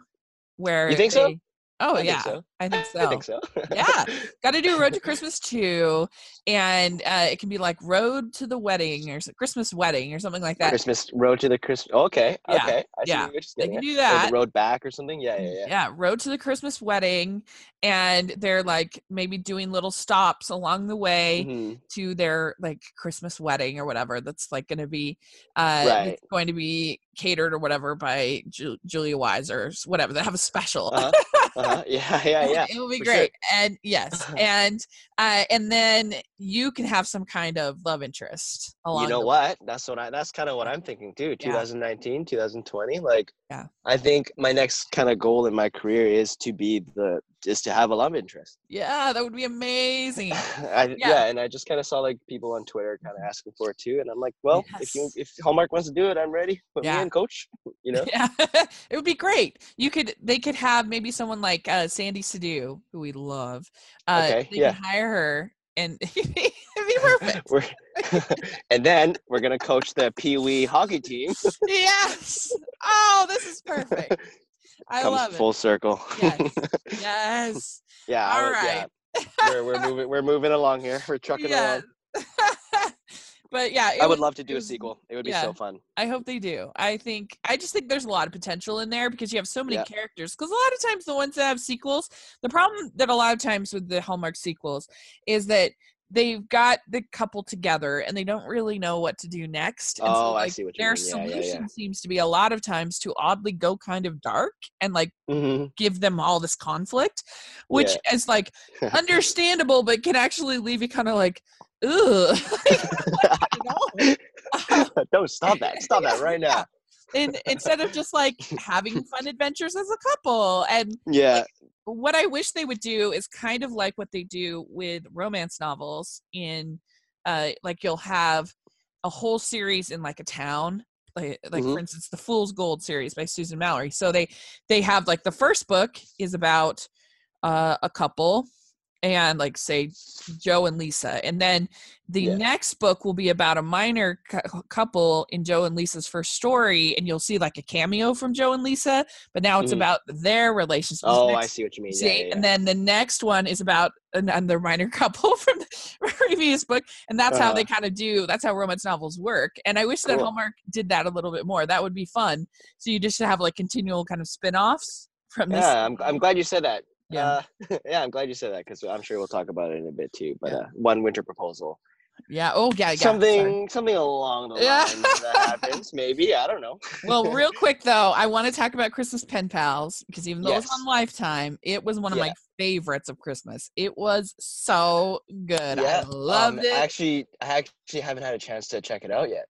where You think so? oh I yeah so. i think so I think so. Yeah. got to do road to christmas too. and uh it can be like road to the wedding or christmas wedding or something like that Christmas road to the Christmas. Okay. Yeah, Okay. I see yeah. what you're just they can do Or that the road back or something. Yeah, yeah, yeah. Yeah. road to the christmas wedding and they're like maybe doing little stops along the way Mhm. to their like christmas wedding or whatever that's like going to be uh Right. it's going to be catered or whatever by Ju- julia wise or whatever they have a special Uh-huh. Uh-huh. Yeah, yeah, yeah. it will be for sure. great and yes and uh and then you can have some kind of love interest along You know what? That's what I that's kind of what I'm thinking too. Yeah. 2019, 2020. Like Yeah. I think my next kind of goal in my career is to be the is to have a love interest. yeah that would be amazing I, Yeah. yeah. and I just kind of saw like people on Twitter kind of asking for it too, and I'm like, well, if you if Hallmark wants to do it, I'm ready. Put Yeah. me in, coach. You know, Yeah, it would be great. You could, they could have maybe someone like uh, Sandy Sidhu, who we love. Uh, Okay, they yeah. can hire her, and it'd be, perfect. And then we're gonna coach the Pee Wee hockey team. yes. Oh, this is perfect. I Comes love full it. circle. Yes. Yes. yeah. All would- right. yeah. We're, we're moving. We're moving along here. We're trucking Yeah. along. but yeah, I would was- love to do a sequel. It would be so fun. I hope they do. I think I just think there's a lot of potential in there because you have so many Yeah. characters. Because a lot of times the ones that have sequels, the problem that a lot of times with the Hallmark sequels is that they've got the couple together and they don't really know what to do next. And Oh, I like, see what you their mean. Yeah, yeah, yeah. solution seems to be a lot of times to oddly go kind of dark and like hmm give them all this conflict, which is like understandable, but can actually leave you kind of like, ugh. Don't stop that. Stop that right now. and instead of just like having fun adventures as a couple and Yeah. What i wish they would do is kind of like what they do with romance novels in uh like you'll have a whole series in like a town like, like Mhm. for instance the fool's gold series by susan mallery so they they have like the first book is about uh a couple and like say joe and lisa and then the Yeah. next book will be about a minor cou- couple in joe and lisa's first story and you'll see like a cameo from joe and lisa but now it's Mhm. about their relationship Oh, I see what you mean. Yeah, See, yeah, and then the next one is about another minor couple from the previous book, and that's how they Uh-huh. kind of do. That's how romance novels work. And I wish that Cool. Hallmark did that a little bit more. That would be fun. So you just have like continual kind of spin-offs from this. Yeah, I'm, I'm glad you said that. Yeah. Uh, yeah, I'm glad you said that because I'm sure we'll talk about it in a bit too. But Yeah. uh, one winter proposal, yeah. Oh yeah. yeah. sorry. something, something along the Yeah. that happens. Maybe I don't know. Well, real quick though, I want to talk about Christmas Pen Pals because even though it was on Lifetime, it was one of my favorites of Christmas. It was so good. I loved um, it. Actually, I actually haven't had a chance to check it out yet.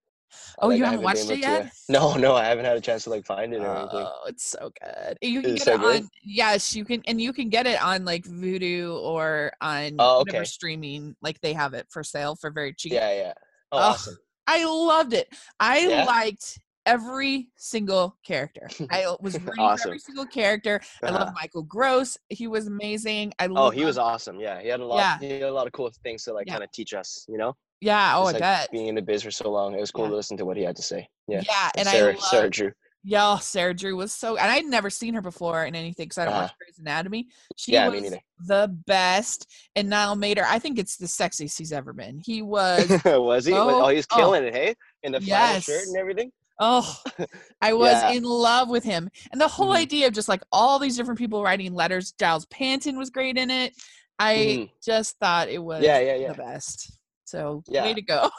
Oh, Like, you I haven't watched it to- yet? No, no, I haven't had a chance to like find it or anything. Oh, it's so good. You can Is get it good? on yes, you can and you can get it on like Vudu or on Oh, okay. streaming. Like they have it for sale for very cheap. Yeah, yeah. Oh, Ugh, awesome. I loved it. I Yeah? liked every single character. I was rooting Awesome. every single character. I Uh-huh. love Michael Gross. He was amazing. I Oh, he was awesome. Yeah, he had a lot. Yeah. He had a lot of cool things to like Yeah. kind of teach us. You know, Yeah, oh Just, I like, bet. being in the biz for so long, it was cool Yeah. to listen to what he had to say. Yeah, Yeah, and Sarah, I love Sarah Drew. Yeah, Sarah Drew was so, and I'd never seen her before in anything because I don't watch Uh-huh. Grey's Anatomy. She Yeah, was the best, and Niall Matter. I think it's the sexiest he's ever been. He was, was he? so- oh, he's oh. killing it, hey? In the flannel shirt and everything. oh, I was Yeah. in love with him, and the whole Mhm. idea of just like all these different people writing letters. Giles Panton was great in it. I Mhm. just thought it was Yeah, yeah, yeah. the best. So Yeah. way to go.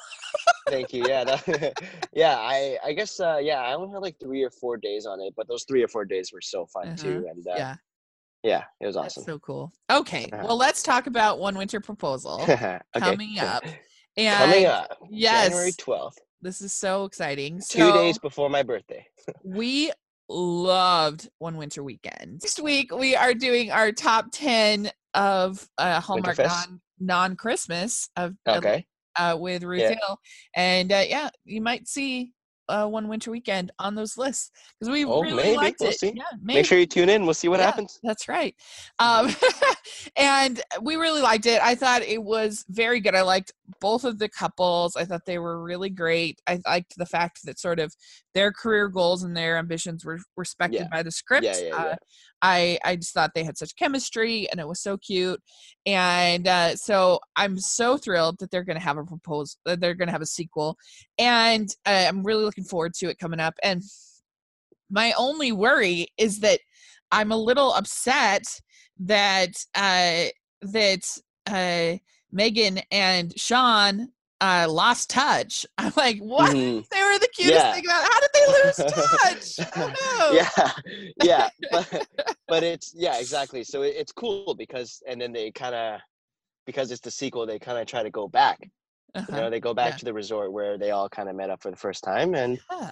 Thank you. Yeah, that, yeah. I, I guess, uh, yeah. I only had like three or four days on it, but those three or four days were so fun Uh-huh. too. And uh, yeah. yeah, it was that's awesome. so cool. Okay, Uh-huh. well let's talk about One Winter Proposal okay. coming up. And Coming up. Yes. January twelfth. This is so exciting. Two So, days before my birthday. we loved One Winter Weekend. Next week we are doing our top ten of uh, Hallmark non non Christmas of of, Okay. uh, with Ruth Yeah. Hill, and uh, yeah, you might see uh, One Winter Weekend on those lists because we Oh, really maybe. liked We'll it. see. Yeah, maybe. Make sure you tune in. We'll see what Yeah. happens. That's right. Um, and we really liked it. I thought it was very good. I liked both of the couples. I thought they were really great. I liked the fact that sort of their career goals and their ambitions were respected Yeah. by the script. Yeah, yeah, Uh, yeah. I I just thought they had such chemistry and it was so cute. And uh, so I'm so thrilled that they're going to have a proposal. That they're going to have a sequel, and uh, I'm really looking forward to it coming up. And my only worry is that I'm a little upset that uh, that uh, Megan and Sean uh, lost touch. I'm like, what? Mhm. They were the cutest Yeah. thing about. How did they lose touch? Yeah, yeah, but, but it's yeah, exactly. So it, it's cool because, and then they kind of, because it's the sequel, they kind of try to go back. You Uh-huh. know, they go back Yeah. to the resort where they all kind of met up for the first time, and Yeah.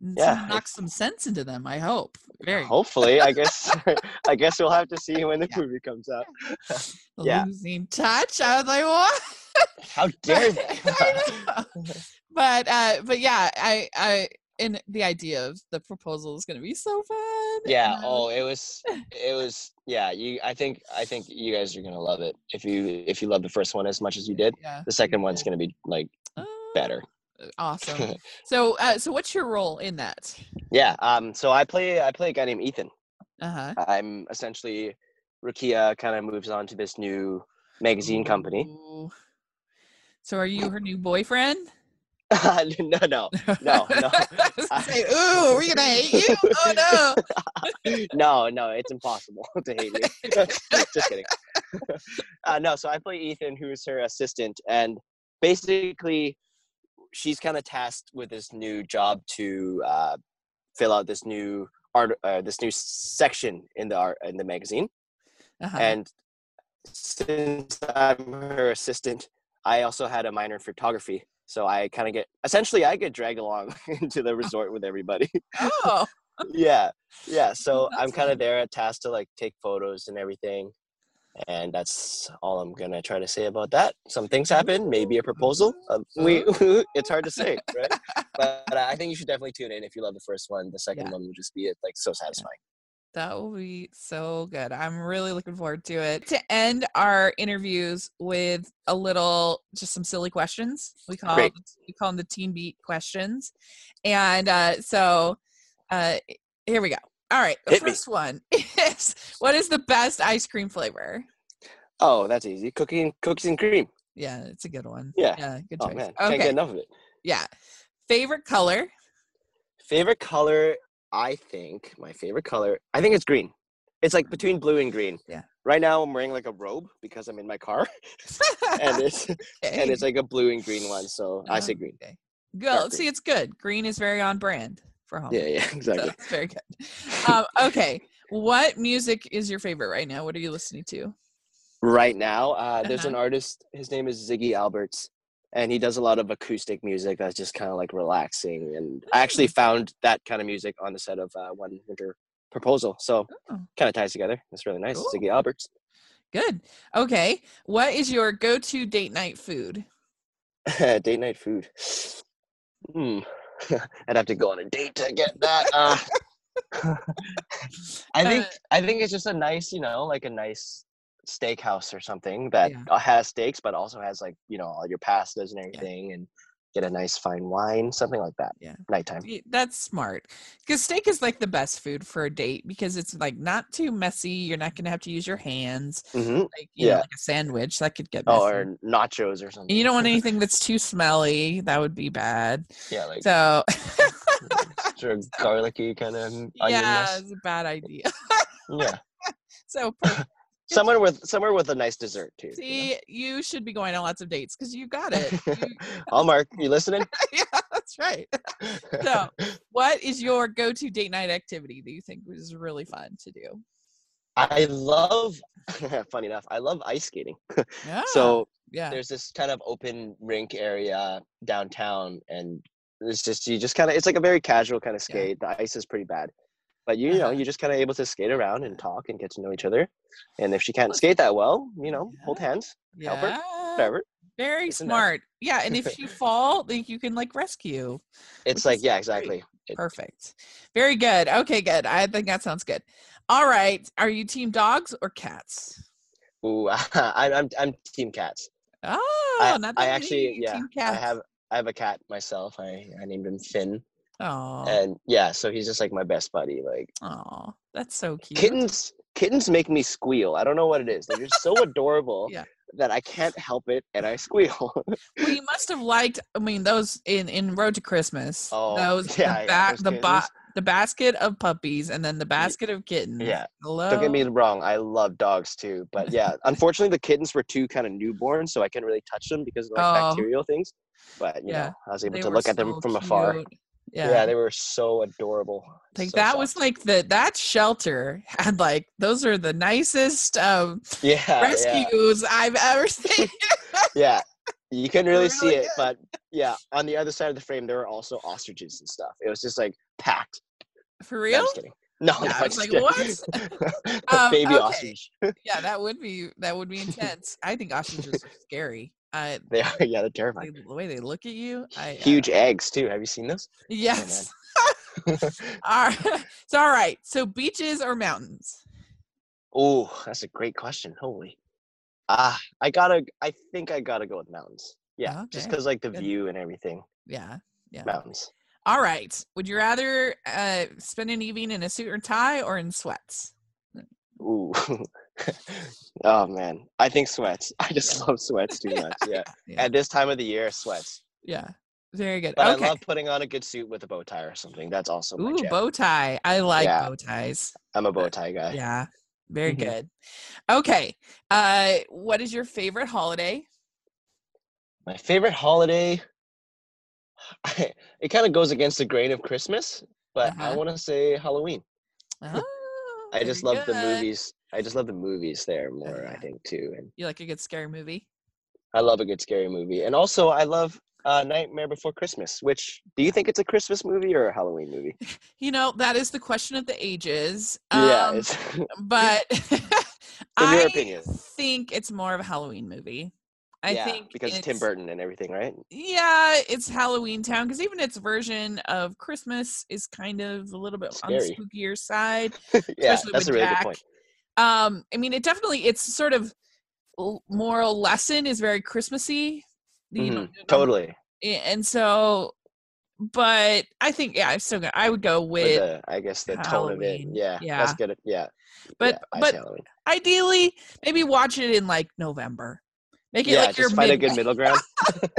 Yeah, knock some sense into them, I hope. Very hopefully, I guess, I guess we'll have to see when the Yeah. movie comes out. yeah. losing touch. I was like, what? How dare they? But uh but yeah, I I and the idea of the proposal is going to be so fun. Yeah. and, Oh, it was. It was. Yeah. You. I think. I think you guys are gonna love it if you if you love the first one as much as you did. yeah. The second one's gonna be like Uh, better. Awesome. so, uh, so what's your role in that? Yeah. Um. So I play. I play a guy named Ethan. Uh huh. I'm essentially. Rukia kind of moves on to this new magazine company. Ooh. So, are you her new boyfriend? no, no, no, no. Gonna say, ooh, are we gonna hate you? Oh no. no, no, it's impossible to hate me. Just kidding. uh, no, so I play Ethan, who is her assistant, and basically, she's kind of tasked with this new job to uh, fill out this new art, uh, this new section in the art in the magazine. Uh-huh. And since I'm her assistant, I also had a minor in photography. So I kind of get essentially I get dragged along into the resort with everybody. oh, yeah yeah so That's i'm kind of there at task to like take photos and everything and that's all i'm gonna try to say about that. Some things happen maybe a proposal uh, we it's hard to say right? But i think you should definitely tune in if you love the first one the second Yeah. one will just be it like so satisfying that will be so good. I'm really looking forward to it. To end our interviews with a little, just some silly questions. We call Great. we call them the team beat questions, and uh, so uh, here we go. All right, the Hit me. first one is what is the best ice cream flavor? oh that's easy cooking cookies and cream Yeah, it's a good one. Yeah. yeah, good oh choice. man can't get enough of it yeah. Favorite color? favorite color i think my favorite color i think it's green it's like between blue and green Yeah. right now i'm wearing like a robe because i'm in my car and it's and it's like a blue and green one so i say green Okay. Dark See, green. it's good. Green is very on brand for home. yeah yeah So exactly it's very good. Um, okay. What music is your favorite right now? What are you listening to? right now uh there's Uh-huh. an artist his name is ziggy alberts and he does a lot of acoustic music that's just kind of like relaxing and i actually Mm. found that kind of music on the set of uh, one winter proposal so Oh. kind of ties together it's really nice Cool. ziggy alberts Good. Okay. What is your go-to date night food? date night food hmm i'd have to go on a date to get that uh i think Uh, i think it's just a nice you know like a nice steakhouse or something that Yeah. has steaks but also has like you know all your pastas and everything and get a nice fine wine something like that Yeah. nighttime That's smart. Because steak is like the best food for a date because it's like not too messy. You're not gonna have to use your hands. hmm Like you know, Yeah. like a sandwich that could get messy. oh or nachos or something and you don't want anything that's too smelly. That would be bad. yeah like So sort of garlicky kind of yeah, it's a bad idea. yeah So per- somewhere with somewhere with a nice dessert too you know? see, you should be going on lots of dates because you got it. You- Hallmark, you listening? yeah, that's right. So, what is your go-to date night activity that you think was really fun to do? I love, funny enough, I love ice skating. Yeah. So yeah. there's this kind of open rink area downtown, and it's just you just kind of it's like a very casual kind of Yeah. skate. The ice is pretty bad, but you, you know Uh-huh. you're just kind of able to skate around and talk and get to know each other. And if she can't skate that well, you know, hold yeah. hands, help her, whatever. Very It's enough. smart. Yeah, and if you fall, like you can like rescue. It's like yeah, exactly. It- Perfect. Very good. Okay, good. I think that sounds good. All right. Are you team dogs or cats? Ooh, I, I'm I'm team cats. Oh, I, not I actually yeah, Team I have I have a cat myself. I I named him Finn. Oh, and yeah so he's just like my best buddy like oh, that's so cute. kittens kittens make me squeal i don't know what it is they're just so adorable Yeah. that i can't help it and i squeal Well, you must have liked. I mean, those in in Road to Christmas. Oh, those yeah, the, yeah, ba- those the the basket of puppies and then the basket of kittens. yeah Hello. don't get me wrong i love dogs too but yeah unfortunately the kittens were too kind of newborn so i couldn't really touch them because of like Oh. bacterial things but you Yeah, know i was able They to look at them from afar cute. Yeah. Yeah. they were so adorable like So that was like the that shelter had like those are the nicest um yeah yeah rescues I've ever seen. yeah you couldn't really see really it but yeah on the other side of the frame there were also ostriches and stuff it was just like packed For No, real? I'm just kidding. No, Yeah, no, I was like, kidding. Um, Baby okay. ostrich. Yeah, that would be that would be intense. I think ostriches are scary. I They are, yeah, they're terrifying. the way they look at you. I, Huge eggs too. Have you seen those? Yes. all right. So all right. So beaches or mountains? oh, that's a great question. Holy. Ah, I gotta. I think I gotta go with mountains. Yeah, just because like the good. view and everything. Yeah. Yeah. Mountains. All right. Would you rather uh, spend an evening in a suit or tie or in sweats? Ooh. oh man, I think sweats. I just love sweats too much. Yeah. Yeah. At this time of the year, sweats. Yeah. Very good. But okay. I love putting on a good suit with a bow tie or something. That's also my Ooh, bow tie. I like Yeah. bow ties. I'm a bow tie guy. Yeah. Very Mhm. good. Okay. Uh, what is your favorite holiday? My favorite holiday. it kind of goes against the grain of Christmas, but I Uh-huh. want to say Halloween. Oh, I just love the movies. I just love the movies there more. I Uh-huh. think too, and You like a good scary movie? I love a good scary movie. And also, I love uh, Nightmare Before Christmas. Which do you think it's a Christmas movie or a Halloween movie? You know, that is the question of the ages. yeah, Um, it's but In your I opinion. think it's more of a Halloween movie. I yeah, think because Tim Burton and everything, right? Yeah, it's Halloween Town because even its version of Christmas is kind of a little bit on the spookier side. yeah, especially that's a really Jack. good point. Um, I mean, it definitely it's sort of moral lesson is very Christmassy. You know, Totally. and so, but I think yeah, I'm still gonna I would go With with the, I guess the tone of it. Halloween. Yeah, Yeah. that's good. Yeah, But- yeah, but- Halloween. ideally maybe watch it in like November. Make it yeah, like your just find a good middle ground.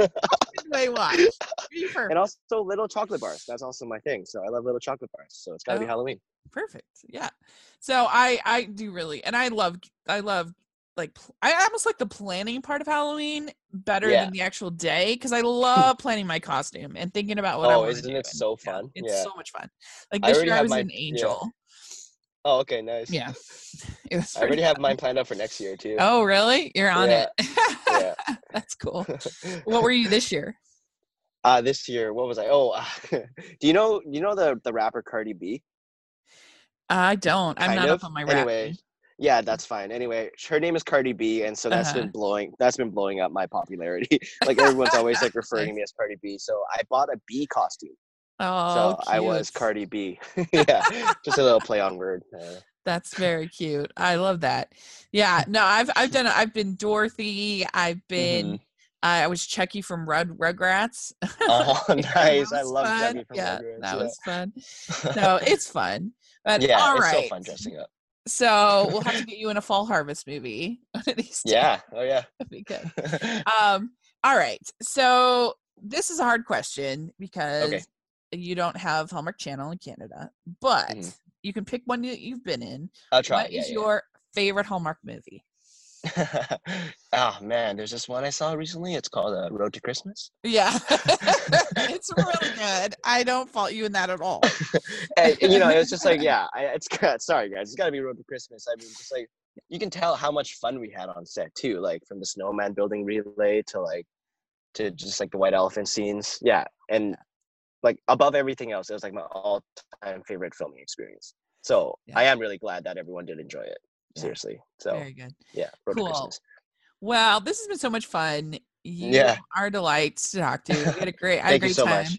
midway watch. And also little chocolate bars. That's also my thing. So I love little chocolate bars. So it's got to be Oh. Halloween. perfect yeah so i i do really and i love i love like i almost like the planning part of halloween better Yeah. than the actual day because i love planning my costume and thinking about what i Oh, want isn't do. it and, so yeah, fun? it's Yeah. so much fun like this already year i was my- an yeah. angel Oh, okay, nice. yeah, I already have mine planned out for next year too. oh really you're on Yeah, it yeah. that's cool what were you this year uh, this year, what was I? Oh, do you know you know the the rapper Cardi B? i don't i'm Kind not of. up on my rap Anyway, yeah, that's fine. Anyway, her name is Cardi B, and so that's Uh-huh. been blowing that's been blowing up my popularity. like everyone's always like referring to Nice. me as Cardi B. So I bought a bee costume. Oh so I was. Cardi B. yeah, just a little play on word. Uh, That's very cute. I love that. Yeah, no, I've I've done I've been Dorothy. I've been I was Chucky from Rud Rugrats. oh, nice! I love fun. Chucky from yeah, Rugrats, that yeah. was fun. No, it's fun. But yeah, all it's so fun dressing up. So we'll have to get you in a fall harvest movie one of these days. Yeah. Oh yeah. That'd be good. Um, all right. So this is a hard question because you don't have Hallmark Channel in Canada, but Mhm. you can pick one that you've been in. I'll try. What yeah, is yeah. your favorite Hallmark movie? oh man, there's this one I saw recently. It's called uh, Road to Christmas. Yeah. it's really good. I don't fault you in that at all. and, and, you know, it's just like, yeah, I, it's sorry guys, it's got to be Road to Christmas. I mean, just like you can tell how much fun we had on set too, like from the snowman building relay to like to just like the white elephant scenes. Yeah, and like above everything else, it was like my all-time favorite filming experience. So Yeah. I am really glad that everyone did enjoy it. Yeah. Seriously. So Very good. yeah, Cool. Well, this has been so much fun. You Yeah. are a delight to talk to. We had a great, I had a great so time. much.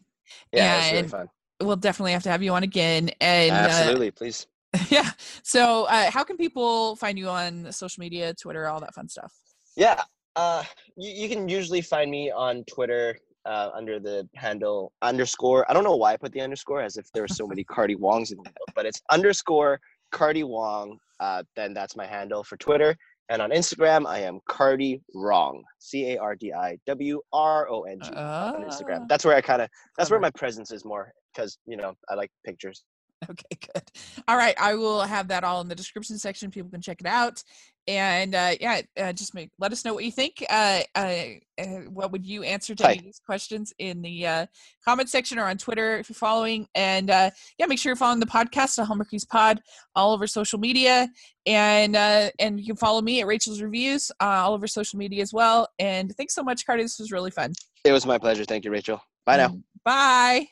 Yeah, it was really fun. We'll definitely have to have you on again. And uh, Absolutely, please. yeah. So, uh, how can people find you on social media, Twitter, all that fun stuff? Yeah, uh, you, you can usually find me on Twitter uh, under the handle underscore. I don't know why I put the underscore, as if there were so many Cardi Wongs in the world, but it's underscore Cardi Wong. Uh, then that's my handle for Twitter. And on Instagram, I am Cardi Wrong. C A R D I W R O N G on Ah, Instagram. That's where I kind of. That's where my presence is more because you know I like pictures. Okay, good. All right, I will have that all in the description section. People can check it out, and uh, yeah, uh, just make let us know what you think. Uh, uh, uh, what would you answer to Hi. any of these questions in the uh, comment section or on Twitter if you're following? And uh, yeah, make sure you're following the podcast, the Hallmarkies Pod, all over social media, and uh, and you can follow me at Rachel's Reviews uh, all over social media as well. And thanks so much, Cardi. This was really fun. It was my pleasure. Thank you, Rachel. Bye now. Mm, Bye.